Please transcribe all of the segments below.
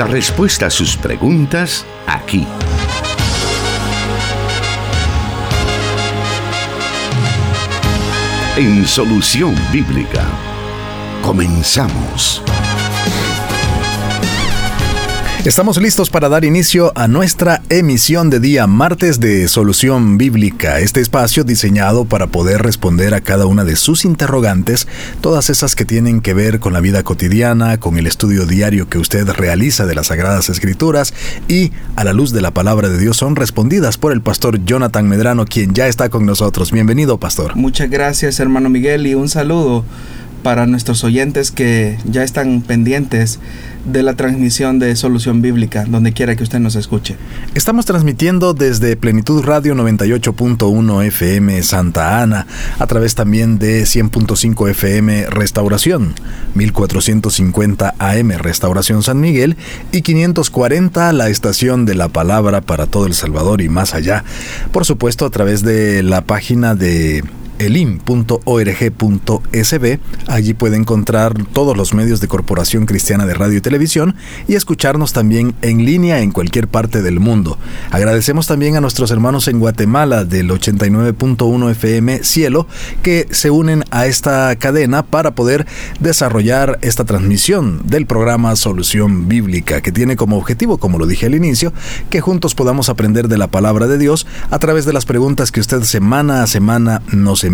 La respuesta a sus preguntas aquí. En Solución Bíblica. Comenzamos. Estamos listos para dar inicio a nuestra emisión de día martes de Solución Bíblica, este espacio diseñado para poder responder a cada una de sus interrogantes, todas esas que tienen que ver con la vida cotidiana, con el estudio diario que usted realiza de las Sagradas Escrituras y a la luz de la palabra de Dios son respondidas por el pastor Jonathan Medrano, quien ya está con nosotros. Bienvenido, pastor. Muchas gracias, hermano Miguel, y un saludo para nuestros oyentes que ya están pendientes de la transmisión de Solución Bíblica, donde quiera que usted nos escuche. Estamos transmitiendo desde Plenitud Radio 98.1 FM Santa Ana, a través también de 100.5 FM Restauración, 1450 AM Restauración San Miguel y 540 la estación de la palabra para todo El Salvador y más allá. Por supuesto, a través de la página de elim.org.sb. Allí puede encontrar todos los medios de Corporación Cristiana de Radio y Televisión y escucharnos también en línea en cualquier parte del mundo. Agradecemos también a nuestros hermanos en Guatemala del 89.1 FM Cielo que se unen a esta cadena para poder desarrollar esta transmisión del programa Solución Bíblica que tiene como objetivo, como lo dije al inicio, que juntos podamos aprender de la palabra de Dios a través de las preguntas que usted semana a semana nos envía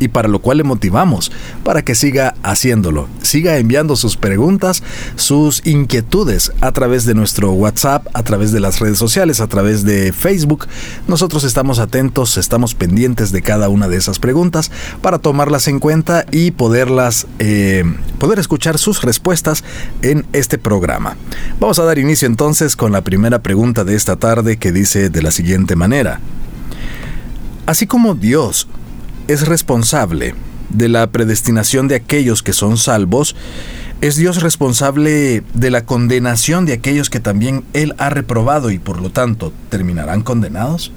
y para lo cual le motivamos para que siga haciéndolo. Siga enviando sus preguntas, sus inquietudes a través de nuestro WhatsApp, a través de las redes sociales, a través de Facebook. Nosotros estamos atentos, estamos pendientes de cada una de esas preguntas para tomarlas en cuenta y poderlas, eh, poder escuchar sus respuestas en este programa. Vamos a dar inicio entonces con la primera pregunta de esta tarde que dice de la siguiente manera. Así como Dios es responsable de la predestinación de aquellos que son salvos, es Dios responsable de la condenación de aquellos que también Él ha reprobado y por lo tanto terminarán condenados?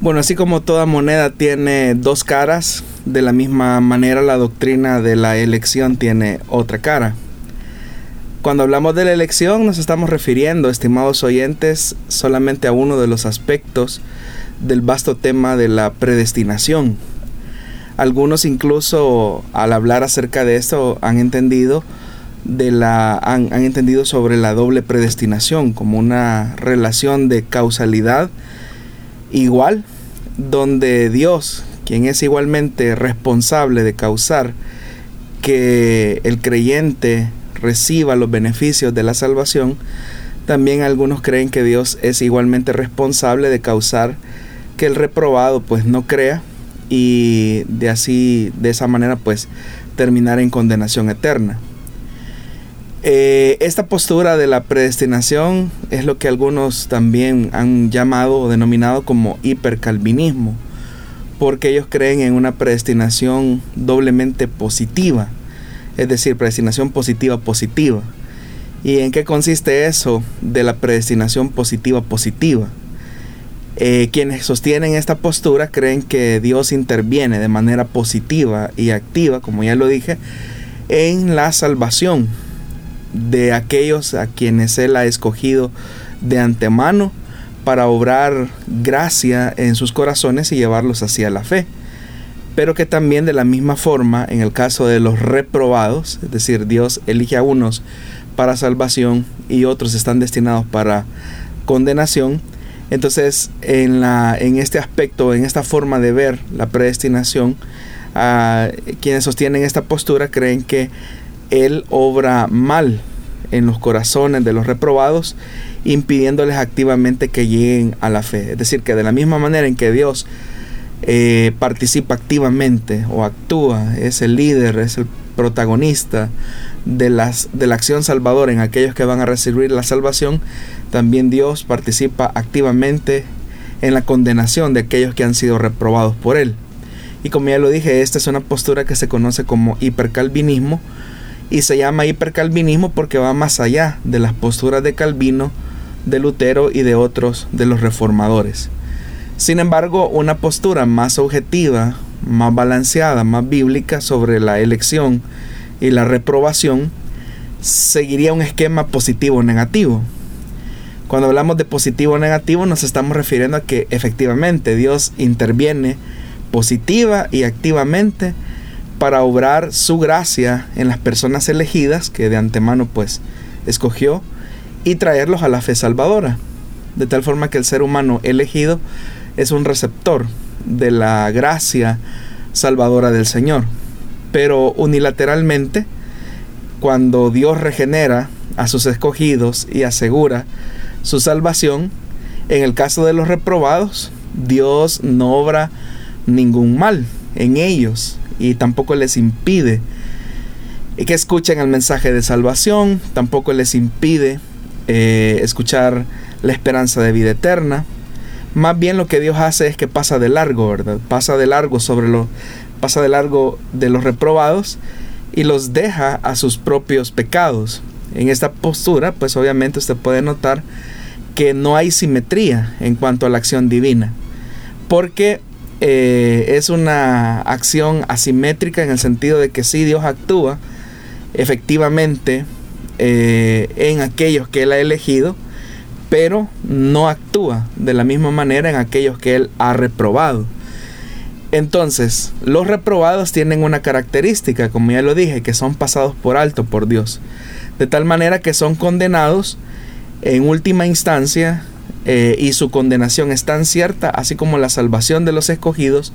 Bueno, así como toda moneda tiene dos caras, de la misma manera la doctrina de la elección tiene otra cara. Cuando hablamos de la elección nos estamos refiriendo, estimados oyentes, solamente a uno de los aspectos del vasto tema de la predestinación. Algunos incluso al hablar acerca de esto han entendido de la han, han, entendido sobre la doble predestinación como una relación de causalidad igual donde Dios, quien es igualmente responsable de causar que el creyente reciba los beneficios de la salvación, también algunos creen que Dios es igualmente responsable de causar que el reprobado pues no crea y de así de esa manera pues terminar en condenación eterna. Eh, esta postura de la predestinación es lo que algunos también han llamado o denominado como hipercalvinismo, porque ellos creen en una predestinación doblemente positiva, es decir, predestinación positiva positiva. ¿Y en qué consiste eso de la predestinación positiva positiva? Eh, quienes sostienen esta postura creen que Dios interviene de manera positiva y activa, como ya lo dije, en la salvación de aquellos a quienes Él ha escogido de antemano para obrar gracia en sus corazones y llevarlos hacia la fe. Pero que también de la misma forma, en el caso de los reprobados, es decir, Dios elige a unos para salvación y otros están destinados para condenación, entonces, en, la, en este aspecto, en esta forma de ver la predestinación, quienes sostienen esta postura creen que Él obra mal en los corazones de los reprobados, impidiéndoles activamente que lleguen a la fe. Es decir, que de la misma manera en que Dios eh, participa activamente o actúa, es el líder, es el protagonista de, las, de la acción salvadora en aquellos que van a recibir la salvación, también Dios participa activamente en la condenación de aquellos que han sido reprobados por Él. Y como ya lo dije, esta es una postura que se conoce como hipercalvinismo y se llama hipercalvinismo porque va más allá de las posturas de Calvino, de Lutero y de otros de los reformadores. Sin embargo, una postura más objetiva, más balanceada, más bíblica sobre la elección y la reprobación seguiría un esquema positivo o negativo. Cuando hablamos de positivo o negativo nos estamos refiriendo a que efectivamente Dios interviene positiva y activamente para obrar su gracia en las personas elegidas que de antemano pues escogió y traerlos a la fe salvadora. De tal forma que el ser humano elegido es un receptor de la gracia salvadora del Señor. Pero unilateralmente, cuando Dios regenera a sus escogidos y asegura su salvación, en el caso de los reprobados, Dios no obra ningún mal en ellos y tampoco les impide que escuchen el mensaje de salvación, tampoco les impide eh, escuchar la esperanza de vida eterna. Más bien lo que Dios hace es que pasa de largo, ¿verdad? Pasa de largo sobre lo pasa de largo de los reprobados y los deja a sus propios pecados. En esta postura, pues obviamente usted puede notar que no hay simetría en cuanto a la acción divina, porque eh, es una acción asimétrica en el sentido de que si Dios actúa efectivamente eh, en aquellos que Él ha elegido, pero no actúa de la misma manera en aquellos que Él ha reprobado. Entonces, los reprobados tienen una característica, como ya lo dije, que son pasados por alto por Dios, de tal manera que son condenados en última instancia eh, y su condenación es tan cierta, así como la salvación de los escogidos,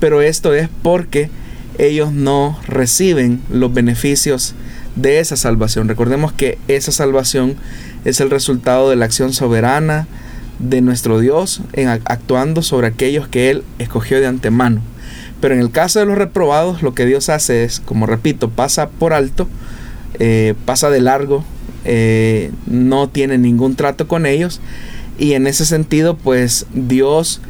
pero esto es porque ellos no reciben los beneficios de esa salvación. Recordemos que esa salvación es el resultado de la acción soberana de nuestro Dios en actuando sobre aquellos que Él escogió de antemano. Pero en el caso de los reprobados, lo que Dios hace es, como repito, pasa por alto, eh, pasa de largo, eh, no tiene ningún trato con ellos y en ese sentido pues Dios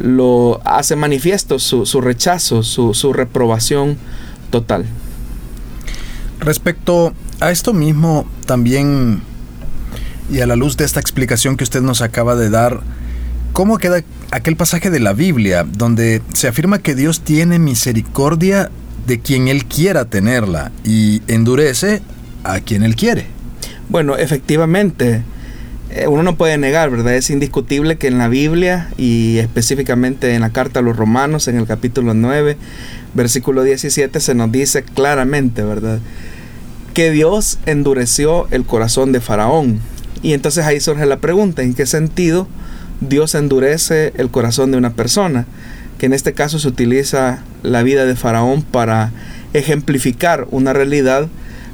lo hace manifiesto su, rechazo, su, su reprobación total. Respecto a esto mismo, también, y a la luz de esta explicación que usted nos acaba de dar, ¿cómo queda aquel pasaje de la Biblia donde se afirma que Dios tiene misericordia de quien Él quiera tenerla y endurece a quien Él quiere? Bueno, efectivamente, eh, uno no puede negar, ¿verdad? Es indiscutible que en la Biblia y específicamente en la carta a los romanos, en el capítulo 9, versículo 17, se nos dice claramente, ¿verdad? Que Dios endureció el corazón de Faraón. Y entonces ahí surge la pregunta, ¿en qué sentido Dios endurece el corazón de una persona? Que en este caso se utiliza la vida de Faraón para ejemplificar una realidad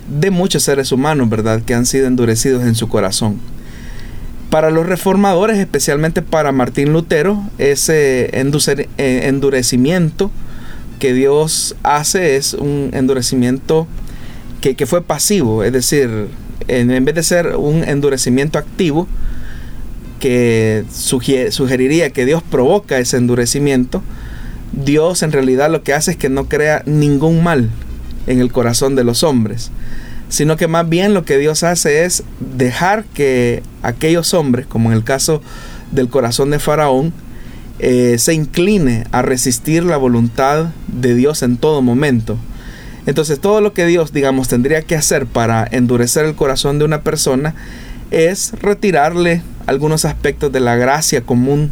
de muchos seres humanos, ¿verdad? Que han sido endurecidos en su corazón. Para los reformadores, especialmente para Martín Lutero, ese eh, endurecimiento que Dios hace es un endurecimiento que, fue pasivo, es decir, en, vez de ser un endurecimiento activo, que sugeriría que Dios provoca ese endurecimiento, Dios en realidad lo que hace es que no crea ningún mal en el corazón de los hombres sino que más bien lo que Dios hace es dejar que aquellos hombres, como en el caso del corazón de Faraón, eh, se incline a resistir la voluntad de Dios en todo momento. Entonces todo lo que Dios, digamos, tendría que hacer para endurecer el corazón de una persona es retirarle algunos aspectos de la gracia común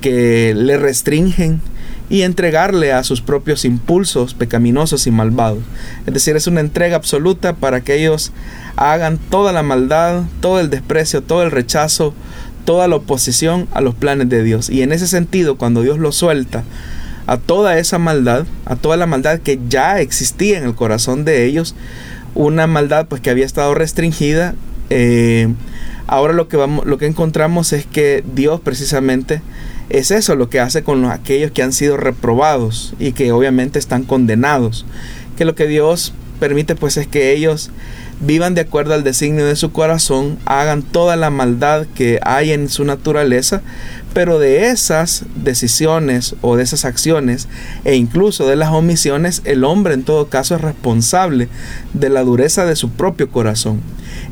que le restringen y entregarle a sus propios impulsos pecaminosos y malvados. Es decir, es una entrega absoluta para que ellos hagan toda la maldad, todo el desprecio, todo el rechazo, toda la oposición a los planes de Dios. Y en ese sentido, cuando Dios los suelta a toda esa maldad, a toda la maldad que ya existía en el corazón de ellos, una maldad pues que había estado restringida, eh, ahora lo que, vamos, lo que encontramos es que Dios precisamente es eso lo que hace con aquellos que han sido reprobados y que obviamente están condenados. Que lo que Dios permite pues es que ellos vivan de acuerdo al designio de su corazón, hagan toda la maldad que hay en su naturaleza, pero de esas decisiones o de esas acciones e incluso de las omisiones, el hombre en todo caso es responsable de la dureza de su propio corazón.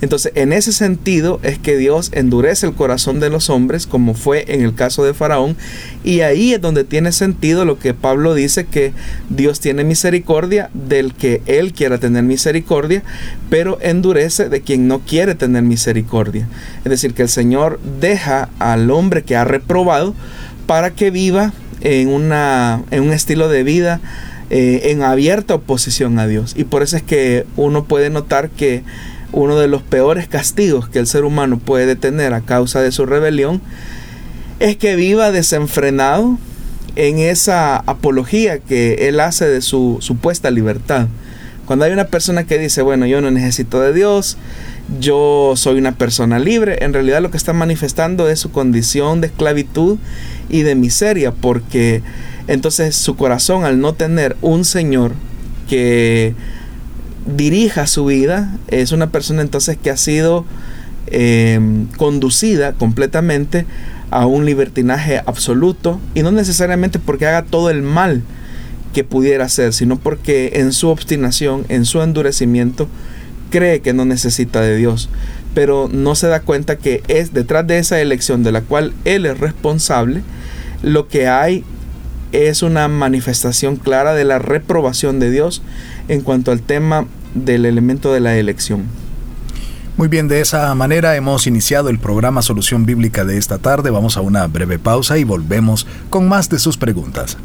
Entonces, en ese sentido es que Dios endurece el corazón de los hombres, como fue en el caso de Faraón, y ahí es donde tiene sentido lo que Pablo dice que Dios tiene misericordia del que él quiera tener misericordia, pero endurece de quien no quiere tener misericordia. Es decir, que el Señor deja al hombre que ha reprobado para que viva en, una, en un estilo de vida eh, en abierta oposición a Dios. Y por eso es que uno puede notar que uno de los peores castigos que el ser humano puede tener a causa de su rebelión es que viva desenfrenado en esa apología que él hace de su supuesta libertad. Cuando hay una persona que dice, bueno, yo no necesito de Dios, yo soy una persona libre, en realidad lo que está manifestando es su condición de esclavitud y de miseria, porque entonces su corazón al no tener un Señor que dirija su vida, es una persona entonces que ha sido eh, conducida completamente a un libertinaje absoluto y no necesariamente porque haga todo el mal que pudiera hacer, sino porque en su obstinación, en su endurecimiento, cree que no necesita de Dios, pero no se da cuenta que es detrás de esa elección de la cual él es responsable, lo que hay es una manifestación clara de la reprobación de Dios en cuanto al tema del elemento de la elección. Muy bien, de esa manera hemos iniciado el programa Solución Bíblica de esta tarde. Vamos a una breve pausa y volvemos con más de sus preguntas.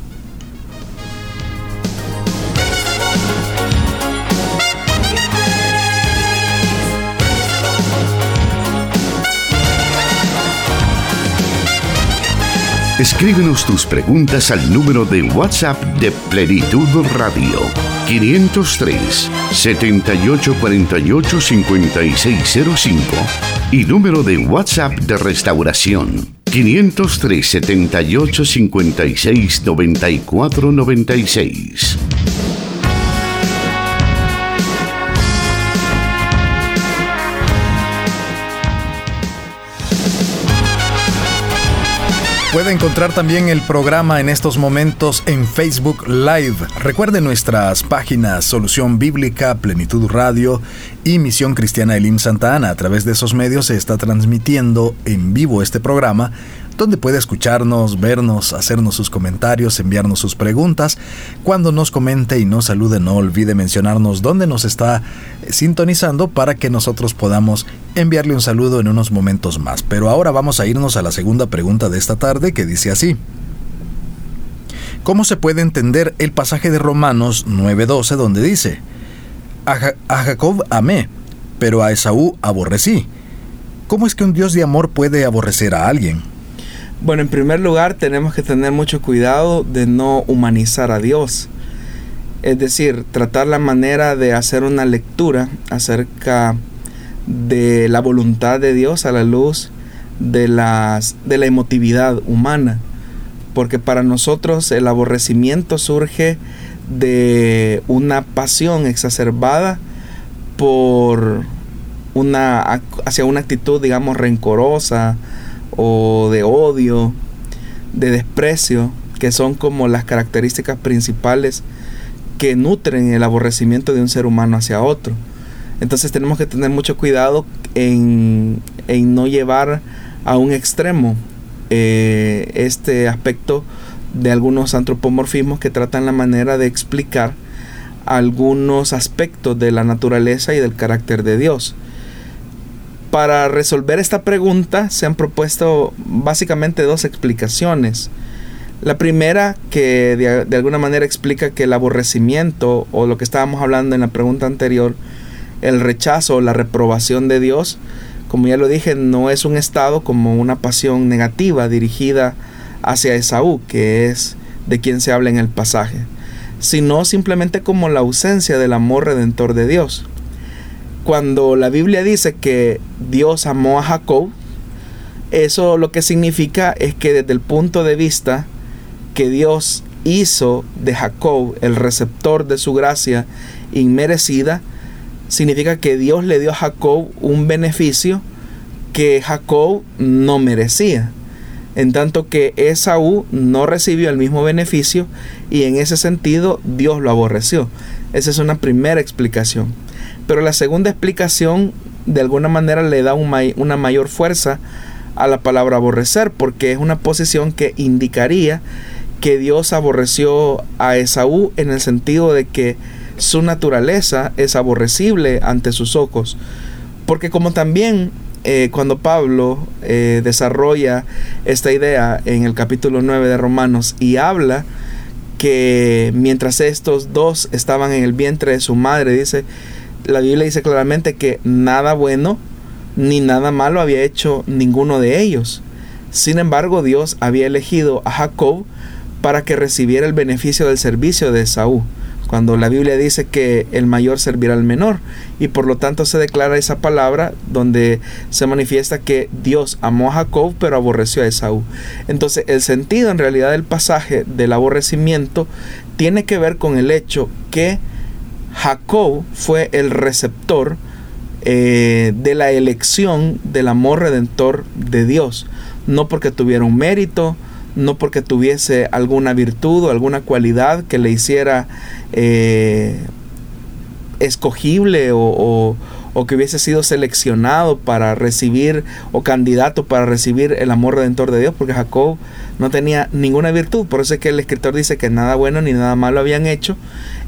Escríbenos tus preguntas al número de WhatsApp de Plenitud Radio 503 7848 5605 y número de WhatsApp de Restauración 503 78 56 94 96. Puede encontrar también el programa en estos momentos en Facebook Live. Recuerde nuestras páginas Solución Bíblica, Plenitud Radio y Misión Cristiana Elim Santa Ana. A través de esos medios se está transmitiendo en vivo este programa donde puede escucharnos, vernos, hacernos sus comentarios, enviarnos sus preguntas. Cuando nos comente y nos salude, no olvide mencionarnos dónde nos está sintonizando para que nosotros podamos enviarle un saludo en unos momentos más. Pero ahora vamos a irnos a la segunda pregunta de esta tarde que dice así. ¿Cómo se puede entender el pasaje de Romanos 9:12 donde dice, a, a Jacob amé, pero a Esaú aborrecí? ¿Cómo es que un Dios de amor puede aborrecer a alguien? Bueno, en primer lugar tenemos que tener mucho cuidado de no humanizar a Dios. Es decir, tratar la manera de hacer una lectura acerca de la voluntad de Dios a la luz de, la emotividad humana. Porque para nosotros el aborrecimiento surge de una pasión exacerbada por una hacia una actitud digamos rencorosa o de odio, de desprecio, que son como las características principales que nutren el aborrecimiento de un ser humano hacia otro. Entonces tenemos que tener mucho cuidado en, no llevar a un extremo eh, este aspecto de algunos antropomorfismos que tratan la manera de explicar algunos aspectos de la naturaleza y del carácter de Dios. Para resolver esta pregunta se han propuesto básicamente dos explicaciones. La primera, que de, alguna manera explica que el aborrecimiento, o lo que estábamos hablando en la pregunta anterior, el rechazo o la reprobación de Dios, como ya lo dije, no es un estado como una pasión negativa dirigida hacia Esaú, que es de quien se habla en el pasaje, sino simplemente como la ausencia del amor redentor de Dios cuando la Biblia dice que Dios amó a Jacob, eso lo que significa es que desde el punto de vista que Dios hizo de Jacob el receptor de su gracia inmerecida, significa que Dios le dio a Jacob un beneficio que Jacob no merecía. En tanto que Esaú no recibió el mismo beneficio y en ese sentido Dios lo aborreció. Esa es una primera explicación. Pero la segunda explicación de alguna manera le da una mayor fuerza a la palabra aborrecer, porque es una posición que indicaría que Dios aborreció a Esaú en el sentido de que su naturaleza es aborrecible ante sus ojos. Porque como también eh, cuando Pablo eh, desarrolla esta idea en el capítulo 9 de Romanos y habla que mientras estos dos estaban en el vientre de su madre, dice, la Biblia dice claramente que nada bueno ni nada malo había hecho ninguno de ellos. Sin embargo, Dios había elegido a Jacob para que recibiera el beneficio del servicio de Esaú cuando la Biblia dice que el mayor servirá al menor y por lo tanto se declara esa palabra donde se manifiesta que Dios amó a Jacob pero aborreció a Esaú. Entonces el sentido en realidad del pasaje del aborrecimiento tiene que ver con el hecho que Jacob fue el receptor eh, de la elección del amor redentor de Dios, no porque tuviera un mérito, no porque tuviese alguna virtud o alguna cualidad que le hiciera eh, escogible o, que hubiese sido seleccionado para recibir o candidato para recibir el amor redentor de Dios, porque Jacob no tenía ninguna virtud, por eso es que el escritor dice que nada bueno ni nada malo habían hecho,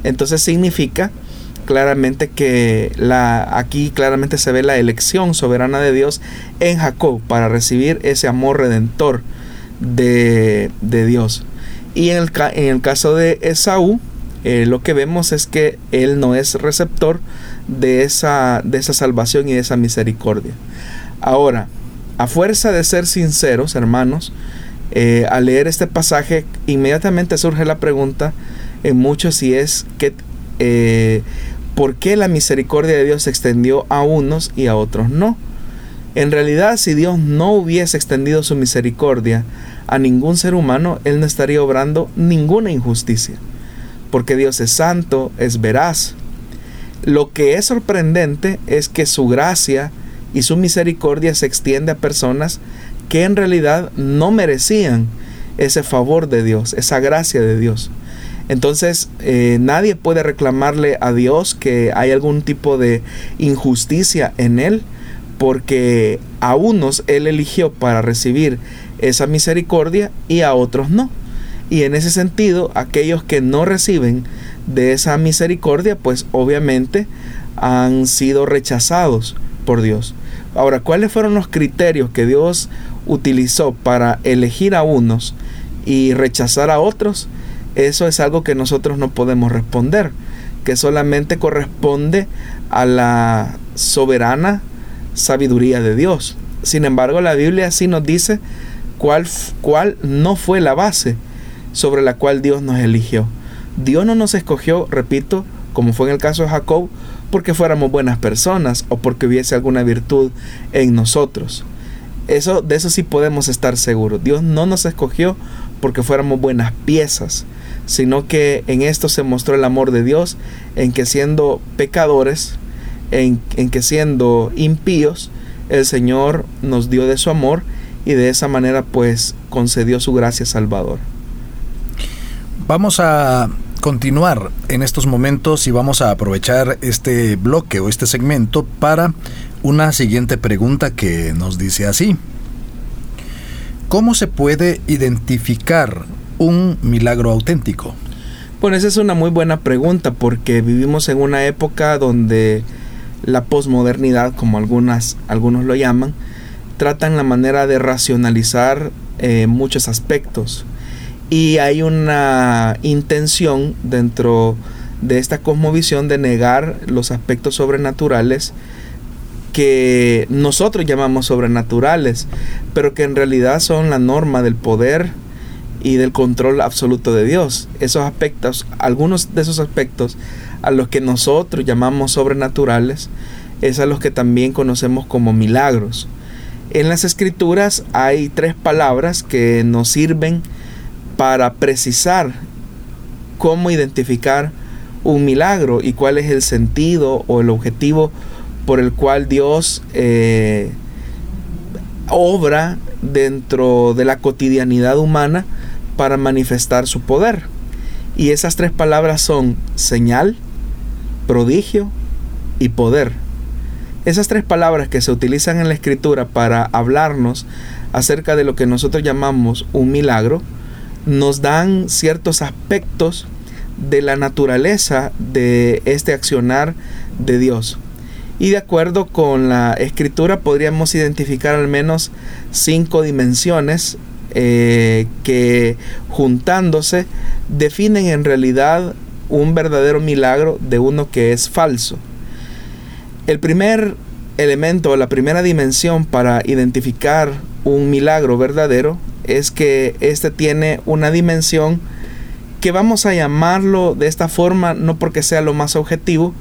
entonces significa claramente que la, aquí claramente se ve la elección soberana de Dios en Jacob para recibir ese amor redentor de, Dios. Y en el, en el, caso de Esaú, eh, lo que vemos es que él no es receptor de esa, de esa salvación y de esa misericordia. Ahora, a fuerza de ser sinceros, hermanos, eh, al leer este pasaje, inmediatamente surge la pregunta en muchos si es que eh, ¿por qué la misericordia de Dios se extendió a unos y a otros no? En realidad, si Dios no hubiese extendido su misericordia a ningún ser humano, Él no estaría obrando ninguna injusticia, porque Dios es santo, es veraz. Lo que es sorprendente es que su gracia y su misericordia se extiende a personas que en realidad no merecían ese favor de Dios, esa gracia de Dios. Entonces eh, nadie puede reclamarle a Dios que hay algún tipo de injusticia en Él, porque a unos Él eligió para recibir esa misericordia y a otros no. Y en ese sentido, aquellos que no reciben de esa misericordia, pues obviamente han sido rechazados por Dios. Ahora, ¿cuáles fueron los criterios que Dios utilizó para elegir a unos y rechazar a otros? Eso es algo que nosotros no podemos responder, que solamente corresponde a la soberana sabiduría de Dios. Sin embargo, la Biblia sí nos dice cuál, cuál no fue la base sobre la cual Dios nos eligió. Dios no nos escogió, repito, como fue en el caso de Jacob, porque fuéramos buenas personas o porque hubiese alguna virtud en nosotros. Eso, de eso sí podemos estar seguros. Dios no nos escogió porque fuéramos buenas piezas, sino que en esto se mostró el amor de Dios, en que siendo pecadores, en, en que siendo impíos, el Señor nos dio de su amor y de esa manera pues concedió su gracia salvador. Vamos a continuar en estos momentos y vamos a aprovechar este bloque o este segmento para una siguiente pregunta que nos dice así. ¿Cómo se puede identificar un milagro auténtico? Bueno, esa es una muy buena pregunta porque vivimos en una época donde la posmodernidad, como algunas, algunos lo llaman, tratan la manera de racionalizar eh, muchos aspectos. Y hay una intención dentro de esta cosmovisión de negar los aspectos sobrenaturales que nosotros llamamos sobrenaturales, pero que en realidad son la norma del poder y del control absoluto de Dios. Esos aspectos, algunos de esos aspectos a los que nosotros llamamos sobrenaturales, es a los que también conocemos como milagros. En las escrituras hay tres palabras que nos sirven para precisar cómo identificar un milagro y cuál es el sentido o el objetivo por el cual Dios eh, obra dentro de la cotidianidad humana para manifestar su poder. Y esas tres palabras son señal, prodigio y poder. Esas tres palabras que se utilizan en la escritura para hablarnos acerca de lo que nosotros llamamos un milagro, nos dan ciertos aspectos de la naturaleza de este accionar de Dios. Y de acuerdo con la escritura podríamos identificar al menos cinco dimensiones eh, que juntándose definen en realidad un verdadero milagro de uno que es falso. El primer elemento, la primera dimensión para identificar un milagro verdadero es que éste tiene una dimensión que vamos a llamarlo de esta forma no porque sea lo más objetivo,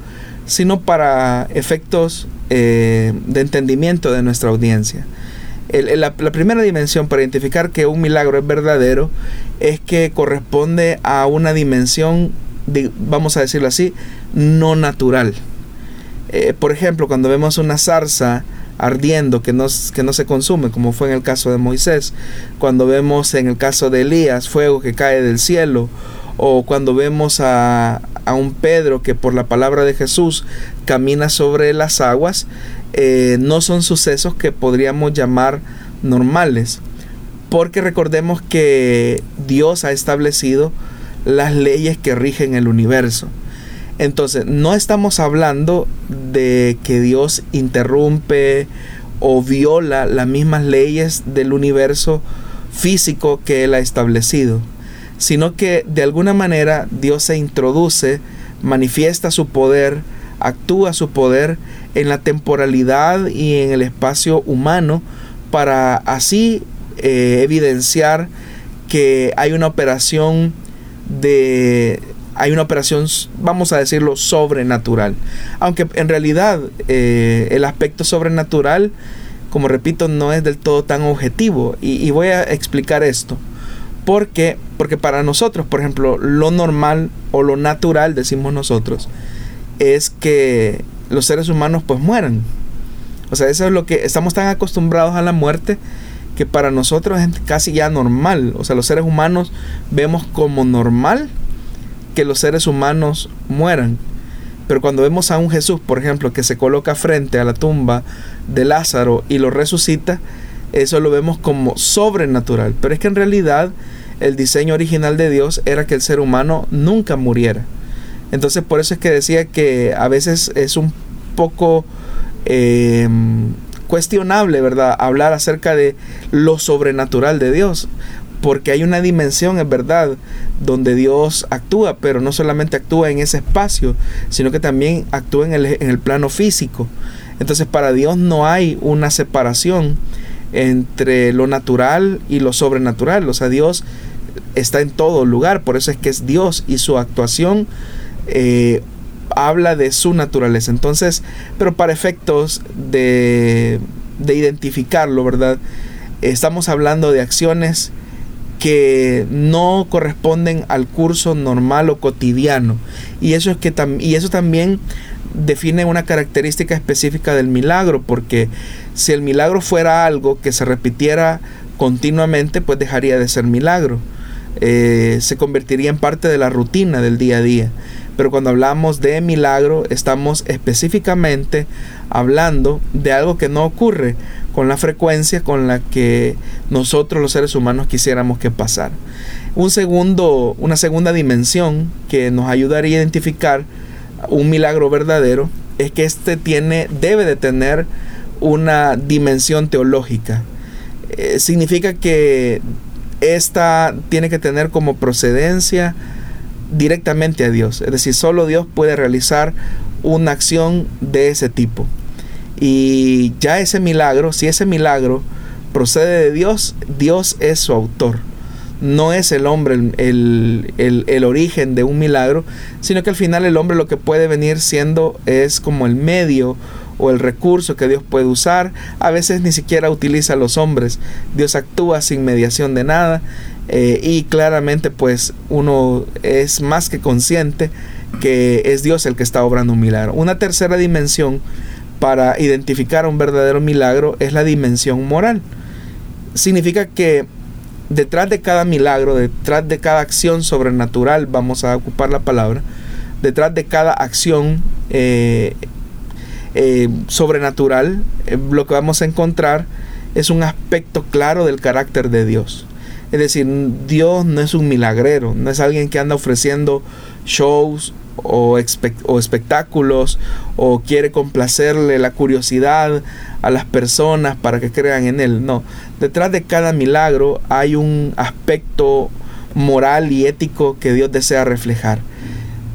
sino para efectos eh, de entendimiento de nuestra audiencia. la, primera dimensión para identificar que un milagro es verdadero es que corresponde a una dimensión, vamos a decirlo así, no natural. Eh, por ejemplo, cuando vemos una zarza ardiendo que no, que no se consume, como fue en el caso de Moisés, cuando vemos en el caso de Elías fuego que cae del cielo, o cuando vemos a, a un Pedro que por la palabra de Jesús camina sobre las aguas, eh, no son sucesos que podríamos llamar normales. Porque recordemos que Dios ha establecido las leyes que rigen el universo. Entonces, no estamos hablando de que Dios interrumpe o viola las mismas leyes del universo físico que Él ha establecido sino que de alguna manera Dios se introduce, manifiesta su poder, actúa su poder en la temporalidad y en el espacio humano para así eh, evidenciar que hay una operación de hay una operación vamos a decirlo sobrenatural aunque en realidad eh, el aspecto sobrenatural como repito no es del todo tan objetivo y voy a explicar esto porque, porque para nosotros, por ejemplo, lo normal o lo natural, decimos nosotros, es que los seres humanos pues mueran. O sea, eso es lo que estamos tan acostumbrados a la muerte que para nosotros es casi ya normal. O sea, los seres humanos vemos como normal que los seres humanos mueran. Pero cuando vemos a un Jesús, por ejemplo, que se coloca frente a la tumba de Lázaro y lo resucita, eso lo vemos como sobrenatural. Pero es que en realidad el diseño original de Dios era que el ser humano nunca muriera. Entonces por eso es que decía que a veces es un poco em, cuestionable, ¿verdad? Hablar acerca de lo sobrenatural de Dios. Porque hay una dimensión, es verdad, donde Dios actúa, pero no solamente actúa en ese espacio, sino que también actúa en el, en el plano físico. Entonces para Dios no hay una separación entre lo natural y lo sobrenatural. O sea, Dios está en todo lugar, por eso es que es Dios y su actuación eh, habla de su naturaleza. Entonces, pero para efectos de, de identificarlo, ¿verdad? Estamos hablando de acciones que no corresponden al curso normal o cotidiano. Y eso, es que y eso también define una característica específica del milagro, porque si el milagro fuera algo que se repitiera continuamente, pues dejaría de ser milagro. Eh, se convertiría en parte de la rutina del día a día. Pero cuando hablamos de milagro, estamos específicamente hablando de algo que no ocurre con la frecuencia con la que nosotros los seres humanos quisiéramos que pasara. Un segundo, una segunda dimensión que nos ayudaría a identificar un milagro verdadero es que este tiene, debe de tener una dimensión teológica. Eh, significa que esta tiene que tener como procedencia directamente a Dios. Es decir, solo Dios puede realizar una acción de ese tipo. Y ya ese milagro, si ese milagro procede de Dios, Dios es su autor. No es el hombre el, el, origen de un milagro, sino que al final el hombre lo que puede venir siendo es como el medio o el recurso que Dios puede usar. A veces ni siquiera utiliza a los hombres. Dios actúa sin mediación de nada eh, y claramente pues uno es más que consciente que es Dios el que está obrando un milagro. Una tercera dimensión para identificar un verdadero milagro es la dimensión moral. Significa que detrás de cada milagro, detrás de cada acción sobrenatural, vamos a ocupar la palabra, detrás de cada acción eh, eh, sobrenatural, lo que vamos a encontrar es un aspecto claro del carácter de Dios. Es decir, Dios no es un milagrero, no es alguien que anda ofreciendo shows o, o, espectáculos o quiere complacerle la curiosidad a las personas para que crean en Él. No, detrás de cada milagro hay un aspecto moral y ético que Dios desea reflejar.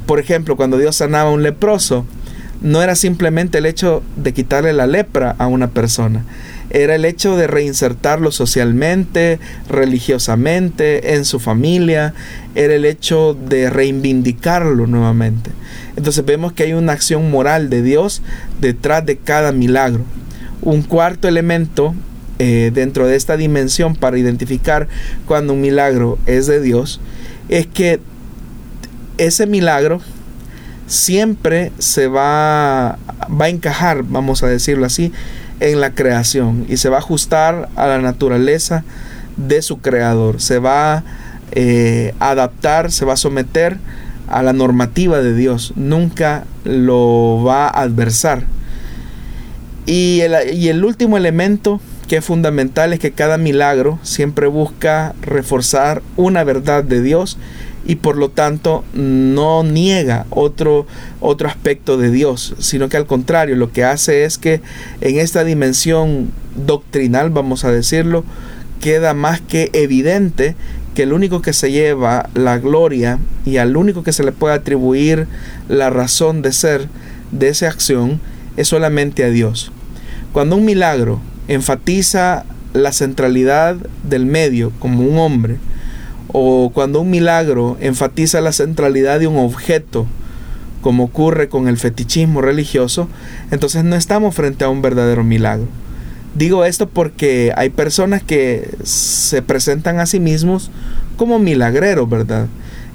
Por ejemplo, cuando Dios sanaba a un leproso, no era simplemente el hecho de quitarle la lepra a una persona, era el hecho de reinsertarlo socialmente, religiosamente, en su familia, era el hecho de reivindicarlo nuevamente. Entonces vemos que hay una acción moral de Dios detrás de cada milagro. Un cuarto elemento eh, dentro de esta dimensión para identificar cuando un milagro es de Dios es que ese milagro siempre se va, va a encajar, vamos a decirlo así, en la creación y se va a ajustar a la naturaleza de su creador. Se va eh, a adaptar, se va a someter a la normativa de Dios. Nunca lo va a adversar. Y el, y el último elemento que es fundamental es que cada milagro siempre busca reforzar una verdad de Dios y por lo tanto no niega otro, otro aspecto de Dios, sino que al contrario, lo que hace es que en esta dimensión doctrinal, vamos a decirlo, queda más que evidente que el único que se lleva la gloria y al único que se le puede atribuir la razón de ser de esa acción es solamente a Dios. Cuando un milagro enfatiza la centralidad del medio como un hombre, o cuando un milagro enfatiza la centralidad de un objeto, como ocurre con el fetichismo religioso, entonces no estamos frente a un verdadero milagro. Digo esto porque hay personas que se presentan a sí mismos como milagreros, ¿verdad?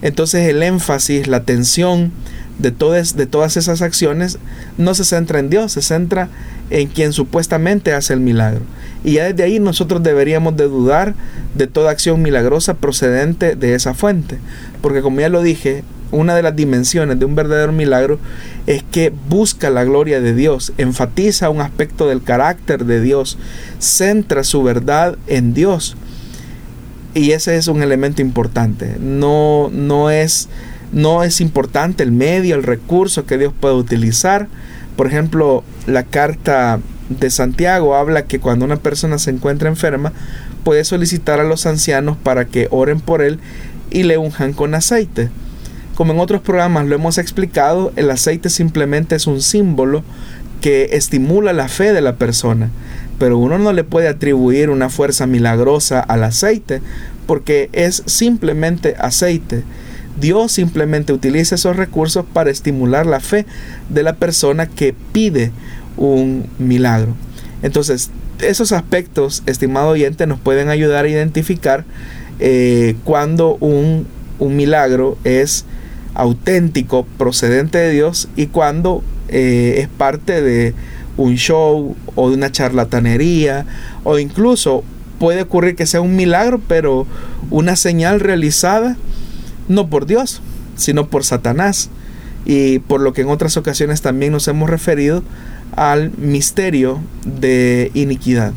Entonces el énfasis, la atención de todas, de todas esas acciones no se centra en Dios, se centra en quien supuestamente hace el milagro. Y ya desde ahí nosotros deberíamos de dudar de toda acción milagrosa procedente de esa fuente. Porque como ya lo dije, una de las dimensiones de un verdadero milagro es que busca la gloria de Dios, enfatiza un aspecto del carácter de Dios, centra su verdad en Dios. Y ese es un elemento importante. No, no, es, no es importante el medio, el recurso que Dios puede utilizar. Por ejemplo, la carta de Santiago habla que cuando una persona se encuentra enferma, puede solicitar a los ancianos para que oren por él y le unjan con aceite. Como en otros programas lo hemos explicado, el aceite simplemente es un símbolo que estimula la fe de la persona, pero uno no le puede atribuir una fuerza milagrosa al aceite porque es simplemente aceite. Dios simplemente utiliza esos recursos para estimular la fe de la persona que pide un milagro. Entonces, esos aspectos, estimado oyente, nos pueden ayudar a identificar eh, cuando un, un, milagro es auténtico, procedente de Dios y cuando eh, es parte de un show o de una charlatanería o incluso puede ocurrir que sea un milagro pero una señal realizada no por Dios sino por Satanás y por lo que en otras ocasiones también nos hemos referido al misterio de iniquidad.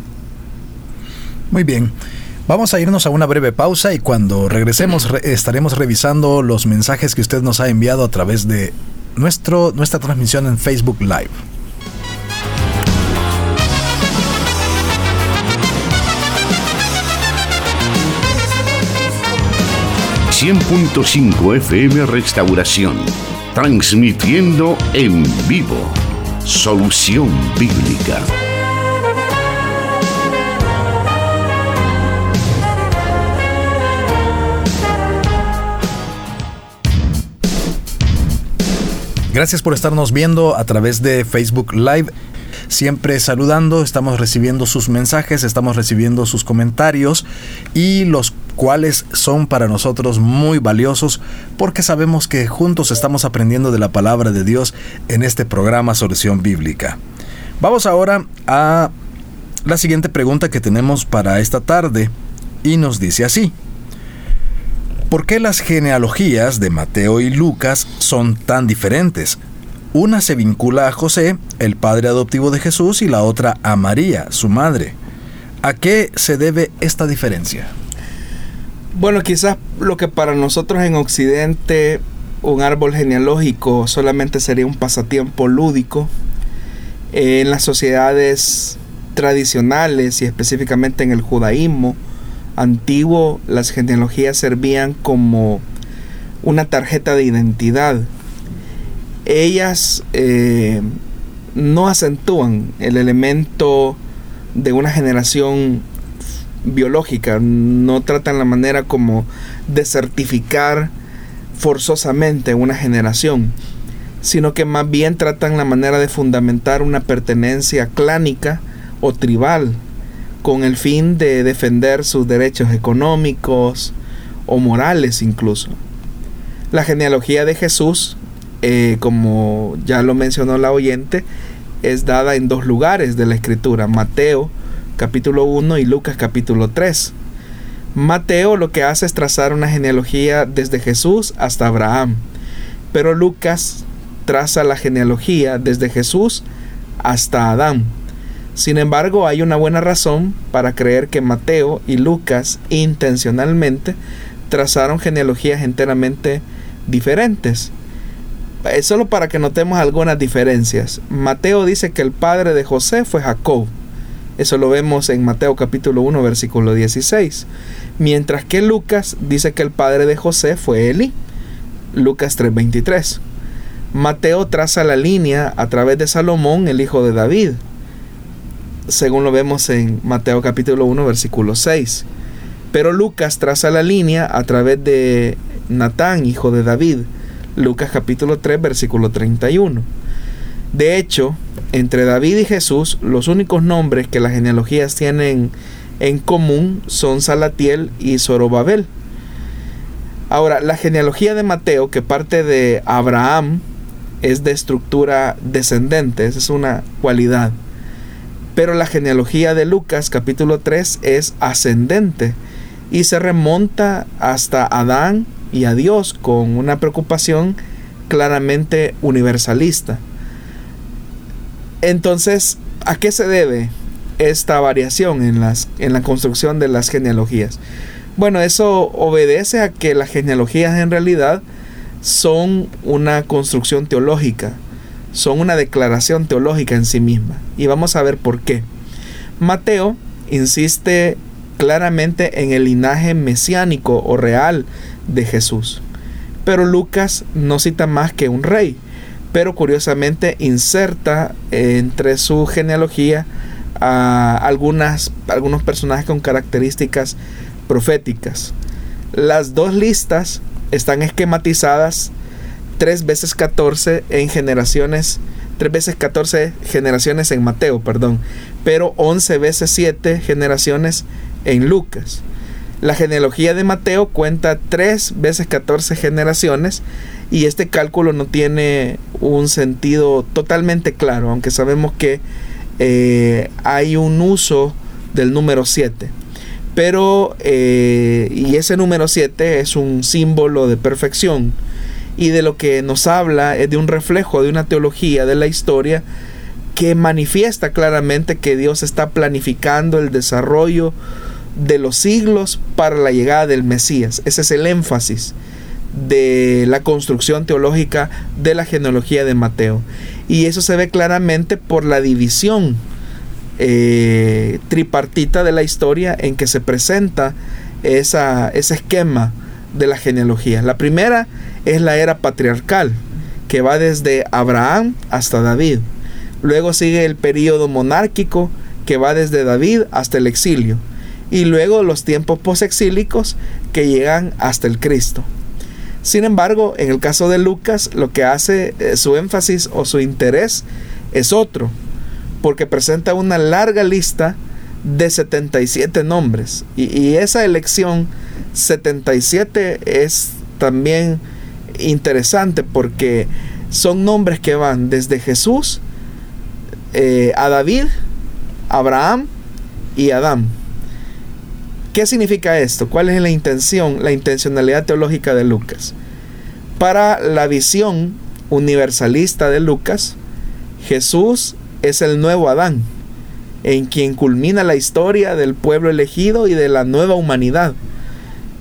Muy bien. Vamos a irnos a una breve pausa y cuando regresemos estaremos revisando los mensajes que usted nos ha enviado a través de nuestro, nuestra transmisión en Facebook Live. 100.5 FM Restauración, transmitiendo en vivo Solución Bíblica. Gracias por estarnos viendo a través de Facebook Live. Siempre saludando, estamos recibiendo sus mensajes, estamos recibiendo sus comentarios y los cuales son para nosotros muy valiosos porque sabemos que juntos estamos aprendiendo de la palabra de Dios en este programa Solución Bíblica. Vamos ahora a la siguiente pregunta que tenemos para esta tarde y nos dice así. ¿Por qué las genealogías de Mateo y Lucas son tan diferentes? Una se vincula a José, el padre adoptivo de Jesús, y la otra a María, su madre. ¿A qué se debe esta diferencia? Bueno, quizás lo que para nosotros en Occidente un árbol genealógico solamente sería un pasatiempo lúdico, en las sociedades tradicionales y específicamente en el judaísmo antiguo, las genealogías servían como una tarjeta de identidad. Ellas eh, no acentúan el elemento de una generación biológica, no tratan la manera como de certificar forzosamente una generación, sino que más bien tratan la manera de fundamentar una pertenencia clánica o tribal con el fin de defender sus derechos económicos o morales incluso. La genealogía de Jesús, eh, como ya lo mencionó la oyente, es dada en dos lugares de la escritura, Mateo capítulo 1 y Lucas capítulo 3. Mateo lo que hace es trazar una genealogía desde Jesús hasta Abraham, pero Lucas traza la genealogía desde Jesús hasta Adán. Sin embargo, hay una buena razón para creer que Mateo y Lucas intencionalmente trazaron genealogías enteramente diferentes. Es solo para que notemos algunas diferencias. Mateo dice que el padre de José fue Jacob. Eso lo vemos en Mateo capítulo 1 versículo 16. Mientras que Lucas dice que el padre de José fue Eli. Lucas 3:23. Mateo traza la línea a través de Salomón, el hijo de David, según lo vemos en Mateo capítulo 1, versículo 6. Pero Lucas traza la línea a través de Natán, hijo de David, Lucas capítulo 3, versículo 31. De hecho, entre David y Jesús, los únicos nombres que las genealogías tienen en común son Salatiel y Zorobabel. Ahora, la genealogía de Mateo, que parte de Abraham, es de estructura descendente, esa es una cualidad. Pero la genealogía de Lucas capítulo 3 es ascendente y se remonta hasta Adán y a Dios con una preocupación claramente universalista. Entonces, ¿a qué se debe esta variación en, la construcción de las genealogías? Bueno, eso obedece a que las genealogías en realidad son una construcción teológica, son una declaración teológica en sí misma. Y vamos a ver por qué. Mateo insiste claramente en el linaje mesiánico o real de Jesús. Pero Lucas no cita más que un rey, pero curiosamente inserta entre su genealogía a algunas, algunos personajes con características proféticas. Las dos listas están esquematizadas 3 veces 14 en generaciones, 3 veces 14 generaciones en Mateo, perdón, pero 11 veces 7 generaciones en Lucas. La genealogía de Mateo cuenta 3 veces 14 generaciones y este cálculo no tiene un sentido totalmente claro, aunque sabemos que eh, hay un uso del número 7. Pero, eh, y ese número 7 es un símbolo de perfección. Y de lo que nos habla es de un reflejo de una teología de la historia que manifiesta claramente que Dios está planificando el desarrollo de los siglos para la llegada del Mesías. Ese es el énfasis de la construcción teológica de la genealogía de Mateo. Y eso se ve claramente por la división eh, tripartita de la historia en que se presenta esa, ese esquema de la genealogía. La primera es la era patriarcal, que va desde Abraham hasta David. Luego sigue el periodo monárquico, que va desde David hasta el exilio. Y luego los tiempos posexílicos, que llegan hasta el Cristo. Sin embargo, en el caso de Lucas, lo que hace eh, su énfasis o su interés es otro porque presenta una larga lista de 77 nombres. Y, esa elección 77 es también interesante porque son nombres que van desde Jesús eh, a David, Abraham y Adán. ¿Qué significa esto? ¿Cuál es la intención, la intencionalidad teológica de Lucas? Para la visión universalista de Lucas, Jesús es el nuevo Adán, en quien culmina la historia del pueblo elegido y de la nueva humanidad.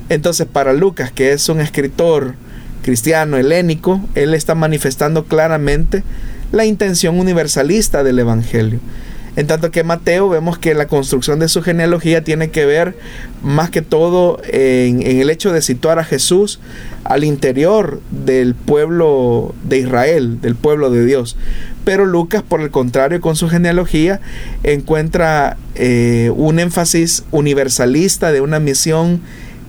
Entonces para Lucas, que es un escritor cristiano helénico, él está manifestando claramente la intención universalista del Evangelio. En tanto que Mateo vemos que la construcción de su genealogía tiene que ver más que todo en, el hecho de situar a Jesús al interior del pueblo de Israel, del pueblo de Dios. Pero Lucas, por el contrario, con su genealogía, encuentra eh, un énfasis universalista de una misión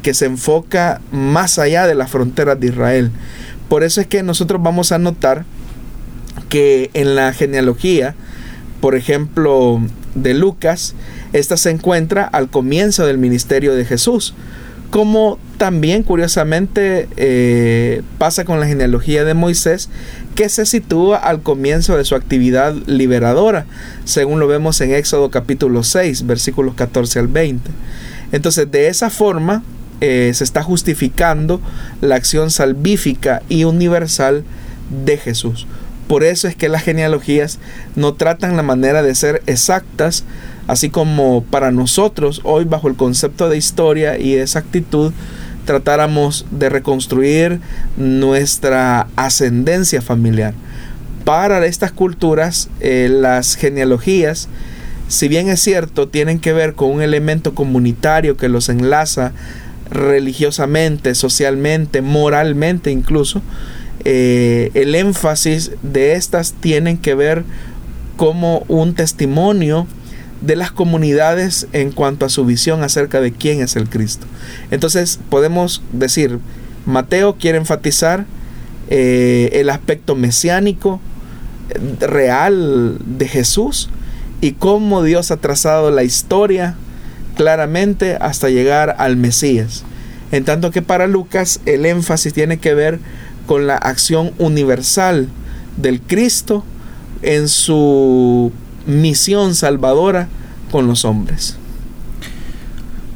que se enfoca más allá de las fronteras de Israel. Por eso es que nosotros vamos a notar que en la genealogía, por ejemplo, de Lucas, esta se encuentra al comienzo del ministerio de Jesús, como también curiosamente eh, pasa con la genealogía de Moisés, que se sitúa al comienzo de su actividad liberadora, según lo vemos en Éxodo capítulo 6, versículos 14 al 20. Entonces, de esa forma, eh, se está justificando la acción salvífica y universal de Jesús. Por eso es que las genealogías no tratan la manera de ser exactas, así como para nosotros hoy bajo el concepto de historia y exactitud tratáramos de reconstruir nuestra ascendencia familiar. Para estas culturas, eh, las genealogías, si bien es cierto, tienen que ver con un elemento comunitario que los enlaza religiosamente, socialmente, moralmente incluso, eh, el énfasis de estas tienen que ver como un testimonio de las comunidades en cuanto a su visión acerca de quién es el Cristo. Entonces podemos decir, Mateo quiere enfatizar eh, el aspecto mesiánico eh, real de Jesús y cómo Dios ha trazado la historia claramente hasta llegar al Mesías. En tanto que para Lucas el énfasis tiene que ver con la acción universal del Cristo en su misión salvadora con los hombres.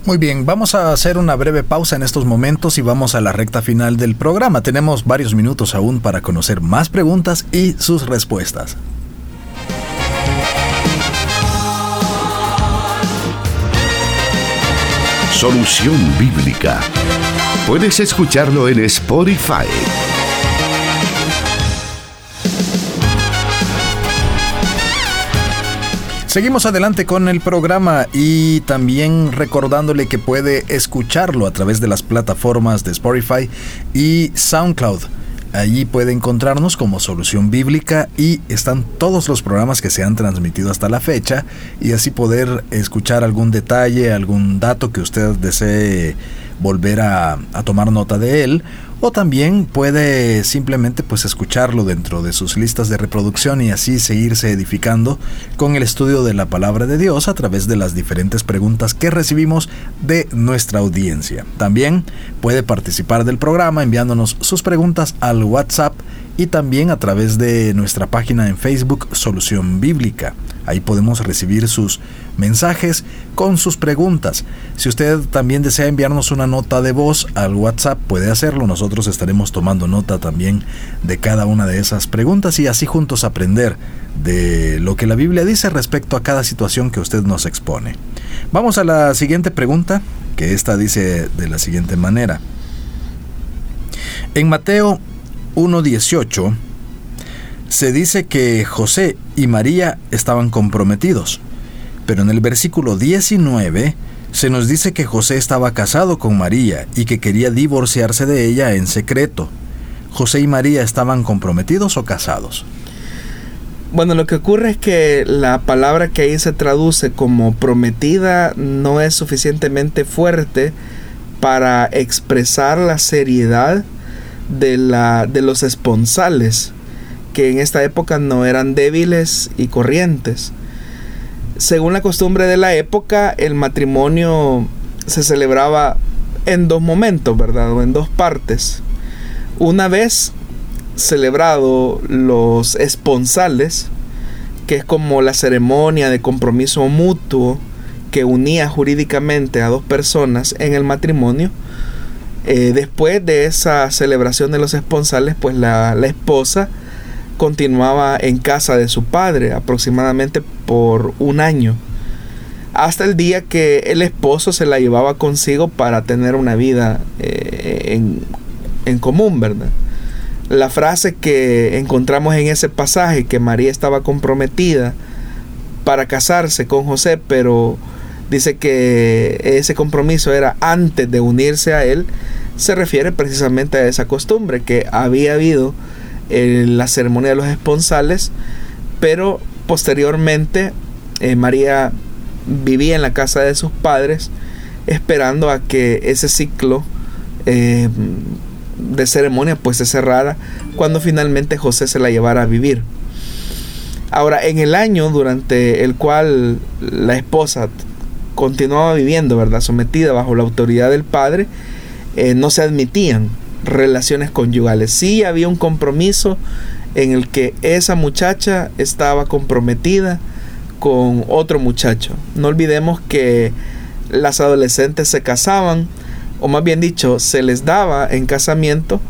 Muy bien, vamos a hacer una breve pausa en estos momentos y vamos a la recta final del programa. Tenemos varios minutos aún para conocer más preguntas y sus respuestas. Solución Bíblica. Puedes escucharlo en Spotify. Seguimos adelante con el programa y también recordándole que puede escucharlo a través de las plataformas de Spotify y SoundCloud. Allí puede encontrarnos como Solución Bíblica y están todos los programas que se han transmitido hasta la fecha y así poder escuchar algún detalle, algún dato que usted desee volver a, tomar nota de él o también puede simplemente pues escucharlo dentro de sus listas de reproducción y así seguirse edificando con el estudio de la palabra de Dios a través de las diferentes preguntas que recibimos de nuestra audiencia. También puede participar del programa enviándonos sus preguntas al WhatsApp y también a través de nuestra página en Facebook Solución Bíblica. Ahí podemos recibir sus mensajes con sus preguntas. Si usted también desea enviarnos una nota de voz al WhatsApp, puede hacerlo. Nosotros estaremos tomando nota también de cada una de esas preguntas y así juntos aprender de lo que la Biblia dice respecto a cada situación que usted nos expone. Vamos a la siguiente pregunta, que esta dice de la siguiente manera. En Mateo 1.18 se dice que José y María estaban comprometidos, pero en el versículo 19 se nos dice que José estaba casado con María y que quería divorciarse de ella en secreto. ¿José y María estaban comprometidos o casados? Bueno, lo que ocurre es que la palabra que ahí se traduce como prometida no es suficientemente fuerte para expresar la seriedad de, la, de los esponsales que en esta época no eran débiles y corrientes. Según la costumbre de la época, el matrimonio se celebraba en dos momentos, ¿verdad? O en dos partes. Una vez celebrado los esponsales, que es como la ceremonia de compromiso mutuo que unía jurídicamente a dos personas en el matrimonio, eh, después de esa celebración de los esponsales, pues la, la esposa continuaba en casa de su padre aproximadamente por un año, hasta el día que el esposo se la llevaba consigo para tener una vida eh, en, en común, ¿verdad? La frase que encontramos en ese pasaje, que María estaba comprometida para casarse con José, pero dice que ese compromiso era antes de unirse a él, se refiere precisamente a esa costumbre que había habido la ceremonia de los esponsales, pero posteriormente eh, María vivía en la casa de sus padres esperando a que ese ciclo eh, de ceremonia pues se cerrara cuando finalmente José se la llevara a vivir. Ahora, en el año durante el cual la esposa continuaba viviendo, ¿verdad? Sometida bajo la autoridad del padre, eh, no se admitían relaciones conyugales. Sí había un compromiso en el que esa muchacha estaba comprometida con otro muchacho. No olvidemos que las adolescentes se casaban, o más bien dicho, se les daba en casamiento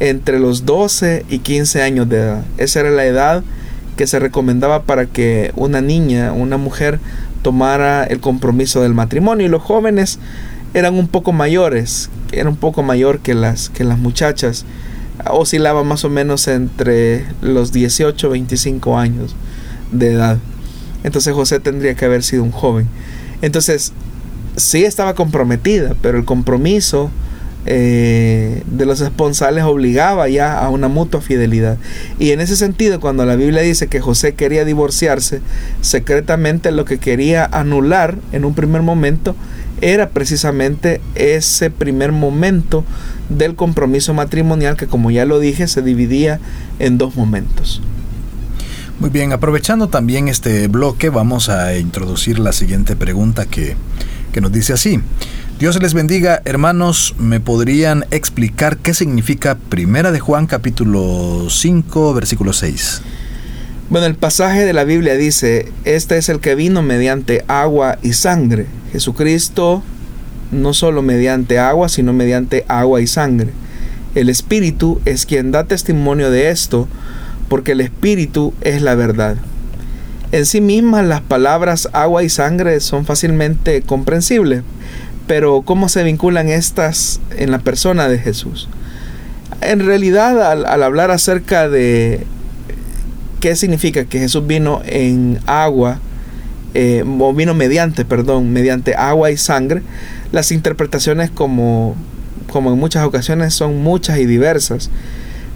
entre los 12 y 15 años de edad. Esa era la edad que se recomendaba para que una niña, una mujer, tomara el compromiso del matrimonio. Y los jóvenes eran un poco mayores, eran un poco mayor que las, que las muchachas. Oscilaban más o menos entre los 18 y 25 años de edad. Entonces José tendría que haber sido un joven. Entonces, sí estaba comprometida, pero el compromiso eh, de los esponsales obligaba ya a una mutua fidelidad. Y en ese sentido, cuando la Biblia dice que José quería divorciarse, secretamente lo que quería anular en un primer momento era precisamente ese primer momento del compromiso matrimonial que como ya lo dije se dividía en dos momentos. Muy bien, aprovechando también este bloque vamos a introducir la siguiente pregunta que, que nos dice así. Dios les bendiga, hermanos, ¿me podrían explicar qué significa Primera de Juan capítulo 5, versículo 6? Bueno, el pasaje de la Biblia dice, este es el que vino mediante agua y sangre. Jesucristo no solo mediante agua, sino mediante agua y sangre. El Espíritu es quien da testimonio de esto, porque el Espíritu es la verdad. En sí mismas las palabras agua y sangre son fácilmente comprensibles, pero ¿cómo se vinculan estas en la persona de Jesús? En realidad, al, hablar acerca de qué significa que Jesús vino en agua, eh, vino mediante, perdón, mediante agua y sangre, las interpretaciones como, como en muchas ocasiones son muchas y diversas.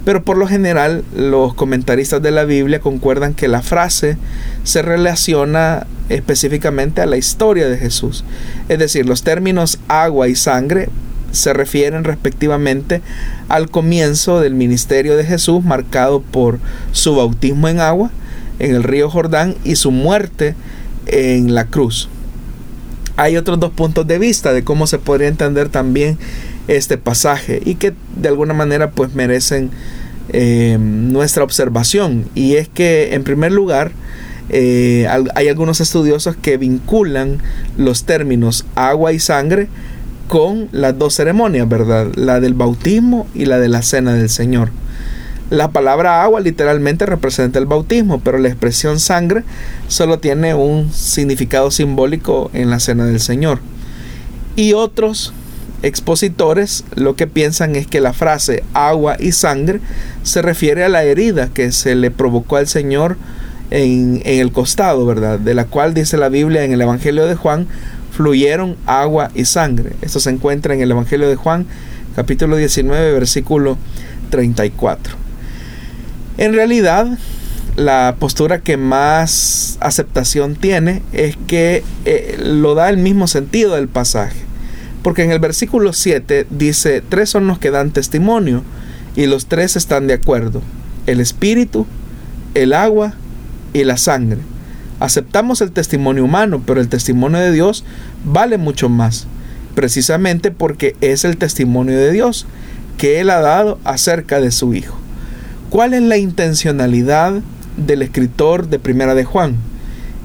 Pero por lo general los comentaristas de la Biblia concuerdan que la frase se relaciona específicamente a la historia de Jesús. Es decir, los términos agua y sangre se refieren respectivamente al comienzo del ministerio de Jesús marcado por su bautismo en agua en el río Jordán y su muerte en la cruz. Hay otros dos puntos de vista de cómo se podría entender también este pasaje y que de alguna manera pues merecen eh, nuestra observación y es que en primer lugar eh, hay algunos estudiosos que vinculan los términos agua y sangre con las dos ceremonias, ¿verdad? La del bautismo y la de la cena del Señor. La palabra agua literalmente representa el bautismo, pero la expresión sangre solo tiene un significado simbólico en la cena del Señor. Y otros expositores lo que piensan es que la frase agua y sangre se refiere a la herida que se le provocó al Señor en, el costado, ¿verdad? De la cual dice la Biblia en el Evangelio de Juan, fluyeron agua y sangre. Esto se encuentra en el Evangelio de Juan, capítulo 19, versículo 34. En realidad, la postura que más aceptación tiene es que eh, lo da el mismo sentido del pasaje. Porque en el versículo 7 dice, tres son los que dan testimonio y los tres están de acuerdo. El espíritu, el agua y la sangre. Aceptamos el testimonio humano, pero el testimonio de Dios vale mucho más, precisamente porque es el testimonio de Dios que Él ha dado acerca de su Hijo. ¿Cuál es la intencionalidad del escritor de Primera de Juan?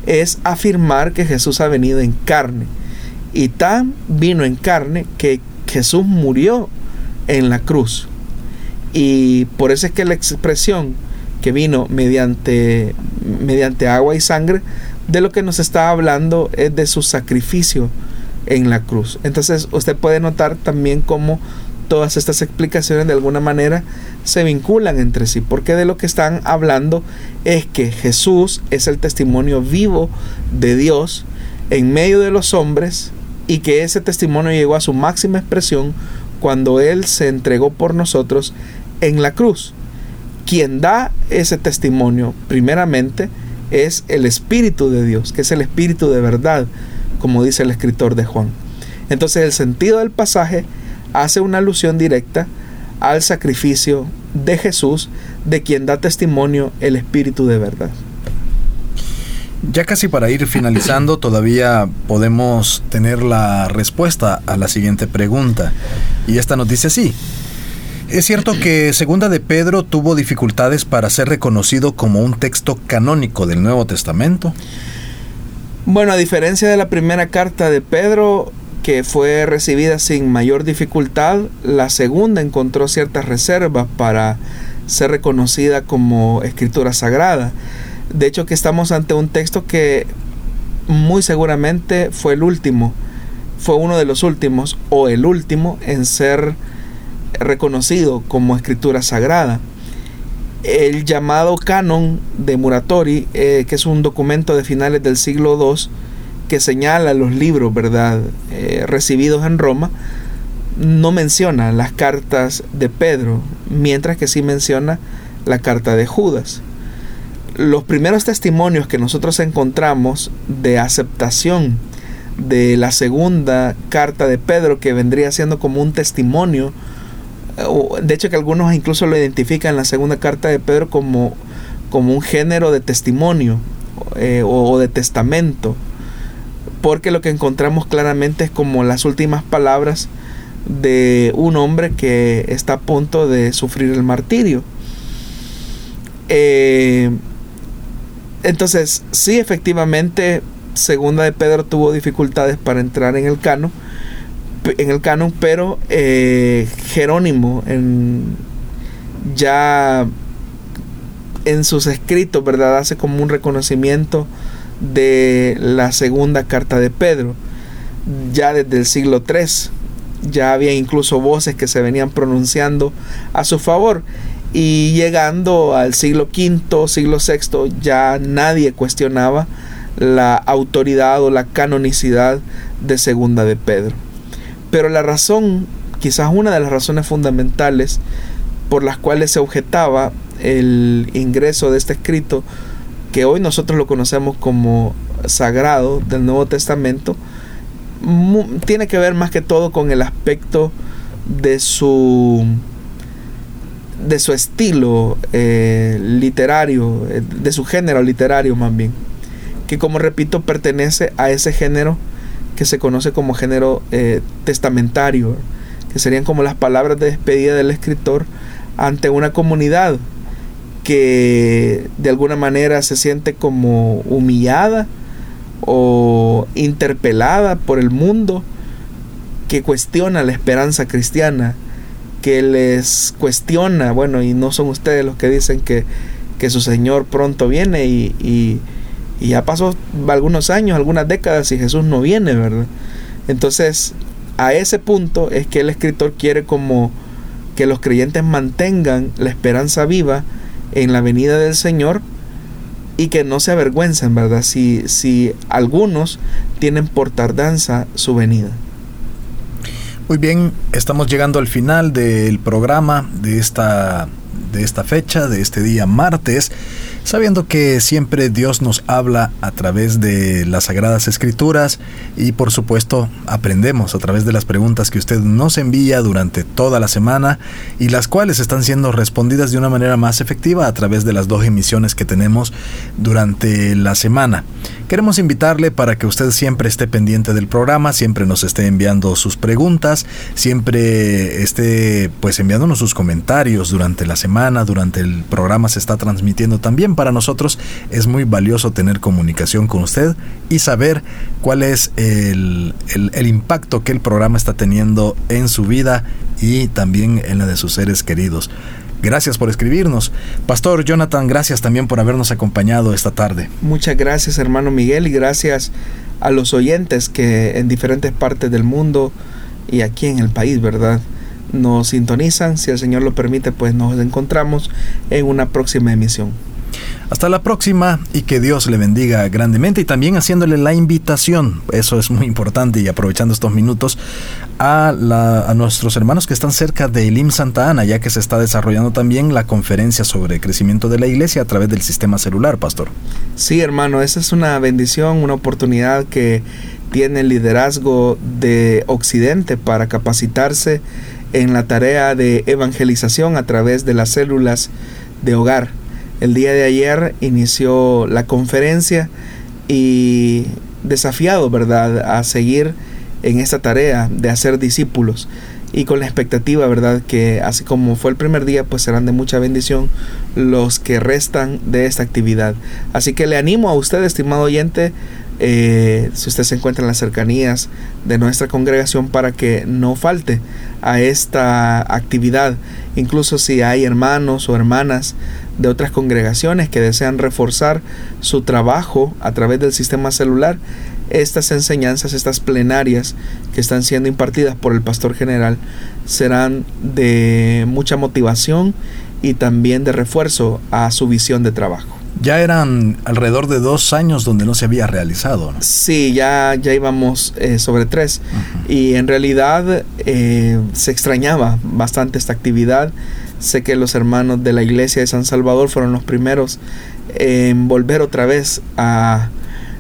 Es afirmar que Jesús ha venido en carne. Y tan vino en carne que Jesús murió en la cruz. Y por eso es que la expresión que vino mediante, mediante agua y sangre, de lo que nos está hablando es de su sacrificio en la cruz. Entonces usted puede notar también cómo todas estas explicaciones de alguna manera se vinculan entre sí, porque de lo que están hablando es que Jesús es el testimonio vivo de Dios en medio de los hombres y que ese testimonio llegó a su máxima expresión cuando Él se entregó por nosotros en la cruz. Quien da ese testimonio primeramente es el Espíritu de Dios, que es el Espíritu de verdad, como dice el escritor de Juan. Entonces el sentido del pasaje hace una alusión directa al sacrificio de Jesús, de quien da testimonio el Espíritu de verdad. Ya casi para ir finalizando, todavía podemos tener la respuesta a la siguiente pregunta. Y esta nos dice así. ¿Es cierto que Segunda de Pedro tuvo dificultades para ser reconocido como un texto canónico del Nuevo Testamento? Bueno, a diferencia de la primera carta de Pedro, que fue recibida sin mayor dificultad, la segunda encontró ciertas reservas para ser reconocida como escritura sagrada. De hecho que estamos ante un texto que muy seguramente fue el último, fue uno de los últimos o el último en ser reconocido como escritura sagrada. El llamado canon de Muratori, eh, que es un documento de finales del siglo II, que señala los libros, ¿verdad?, eh, recibidos en Roma, no menciona las cartas de Pedro, mientras que sí menciona la carta de Judas. Los primeros testimonios que nosotros encontramos de aceptación de la segunda carta de Pedro, que vendría siendo como un testimonio, de hecho que algunos incluso lo identifican la segunda carta de Pedro como, como un género de testimonio eh, o de testamento, porque lo que encontramos claramente es como las últimas palabras de un hombre que está a punto de sufrir el martirio. Eh, entonces, sí, efectivamente, Segunda de Pedro tuvo dificultades para entrar en el canon, en el canon, pero eh, Jerónimo en, ya en sus escritos, ¿verdad? Hace como un reconocimiento de la segunda carta de Pedro. Ya desde el siglo III ya había incluso voces que se venían pronunciando a su favor. Y llegando al siglo V, siglo VI, ya nadie cuestionaba la autoridad o la canonicidad de segunda de Pedro. Pero la razón, quizás una de las razones fundamentales por las cuales se objetaba el ingreso de este escrito que hoy nosotros lo conocemos como sagrado del Nuevo Testamento, tiene que ver más que todo con el aspecto de su de su estilo eh, literario, eh, de su género literario más bien, que como repito pertenece a ese género que se conoce como género eh, testamentario, que serían como las palabras de despedida del escritor ante una comunidad que de alguna manera se siente como humillada o interpelada por el mundo, que cuestiona la esperanza cristiana, que les cuestiona, bueno, y no son ustedes los que dicen que, que su Señor pronto viene y, y, y ya pasó algunos años, algunas décadas y Jesús no viene, ¿verdad? Entonces, a ese punto es que el escritor quiere como que los creyentes mantengan la esperanza viva en la venida del Señor y que no se avergüencen, ¿verdad? Si, si algunos tienen por tardanza su venida. Muy bien, estamos llegando al final del programa de esta, de esta fecha, de este día martes sabiendo que siempre Dios nos habla a través de las Sagradas Escrituras y por supuesto aprendemos a través de las preguntas que usted nos envía durante toda la semana y las cuales están siendo respondidas de una manera más efectiva a través de las dos emisiones que tenemos durante la semana. Queremos invitarle para que usted siempre esté pendiente del programa, siempre nos esté enviando sus preguntas, siempre esté pues enviándonos sus comentarios durante la semana, durante el programa se está transmitiendo también para nosotros es muy valioso tener comunicación con usted y saber cuál es el, el impacto que el programa está teniendo en su vida y también en la de sus seres queridos. Gracias por escribirnos. Pastor Jonathan, gracias también por habernos acompañado esta tarde. Muchas gracias, hermano Miguel, y gracias a los oyentes que en diferentes partes del mundo y aquí en el país, ¿verdad? Nos sintonizan. Si el Señor lo permite, pues nos encontramos en una próxima emisión. Hasta la próxima y que Dios le bendiga grandemente y también haciéndole la invitación, eso es muy importante y aprovechando estos minutos, a, a nuestros hermanos que están cerca de Elim Santa Ana, ya que se está desarrollando también la conferencia sobre crecimiento de la iglesia a través del sistema celular, pastor. Sí, hermano, esa es una bendición, una oportunidad que tiene el liderazgo de Occidente para capacitarse en la tarea de evangelización a través de las células de hogar el día de ayer inició la conferencia y desafiado, ¿verdad?, a seguir en esta tarea de hacer discípulos y con la expectativa, ¿verdad?, que así como fue el primer día, pues serán de mucha bendición los que restan de esta actividad. Así que le animo a usted, estimado oyente, eh, si usted se encuentra en las cercanías de nuestra congregación para que no falte a esta actividad, incluso si hay hermanos o hermanas de otras congregaciones que desean reforzar su trabajo a través del sistema celular, estas enseñanzas, estas plenarias que están siendo impartidas por el pastor general serán de mucha motivación y también de refuerzo a su visión de trabajo. Ya eran alrededor de dos años donde no se había realizado. ¿no? Sí, ya, ya íbamos eh, sobre tres. Y en realidad eh, se extrañaba bastante esta actividad. Sé que los hermanos de la iglesia de San Salvador fueron los primeros en volver otra vez a,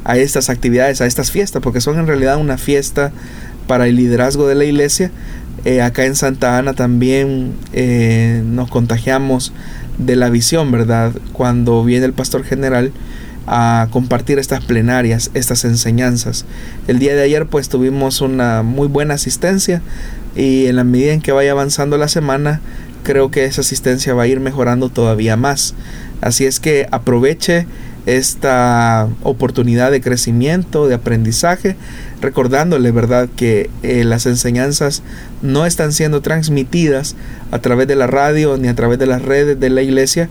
a estas actividades, a estas fiestas, porque son en realidad una fiesta para el liderazgo de la iglesia. Eh, acá en Santa Ana también nos contagiamos de la visión, ¿verdad? Cuando viene el pastor general a compartir estas plenarias, estas enseñanzas. El día de ayer pues tuvimos una muy buena asistencia y en la medida en que vaya avanzando la semana creo que esa asistencia va a ir mejorando todavía más. Así es que aproveche esta oportunidad de crecimiento, de aprendizaje, recordándole, ¿verdad?, que eh, las enseñanzas no están siendo transmitidas a través de la radio ni a través de las redes de la iglesia,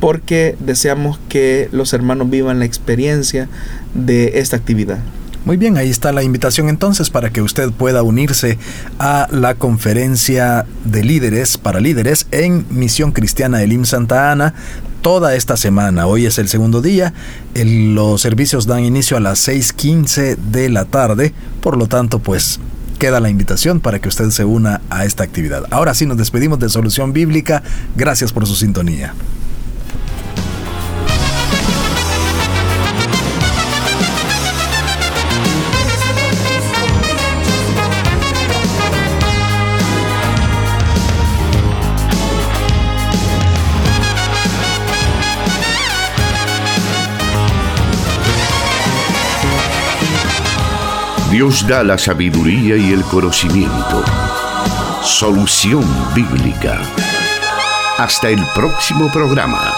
porque deseamos que los hermanos vivan la experiencia de esta actividad. Muy bien, ahí está la invitación entonces para que usted pueda unirse a la conferencia de líderes para líderes en Misión Cristiana Elim Santa Ana toda esta semana. Hoy es el segundo día. los servicios dan inicio a las 6.15 de la tarde. Por lo tanto, pues queda la invitación para que usted se una a esta actividad. Ahora sí nos despedimos de Solución Bíblica. Gracias por su sintonía. Dios da la sabiduría y el conocimiento. Solución bíblica. Hasta el próximo programa.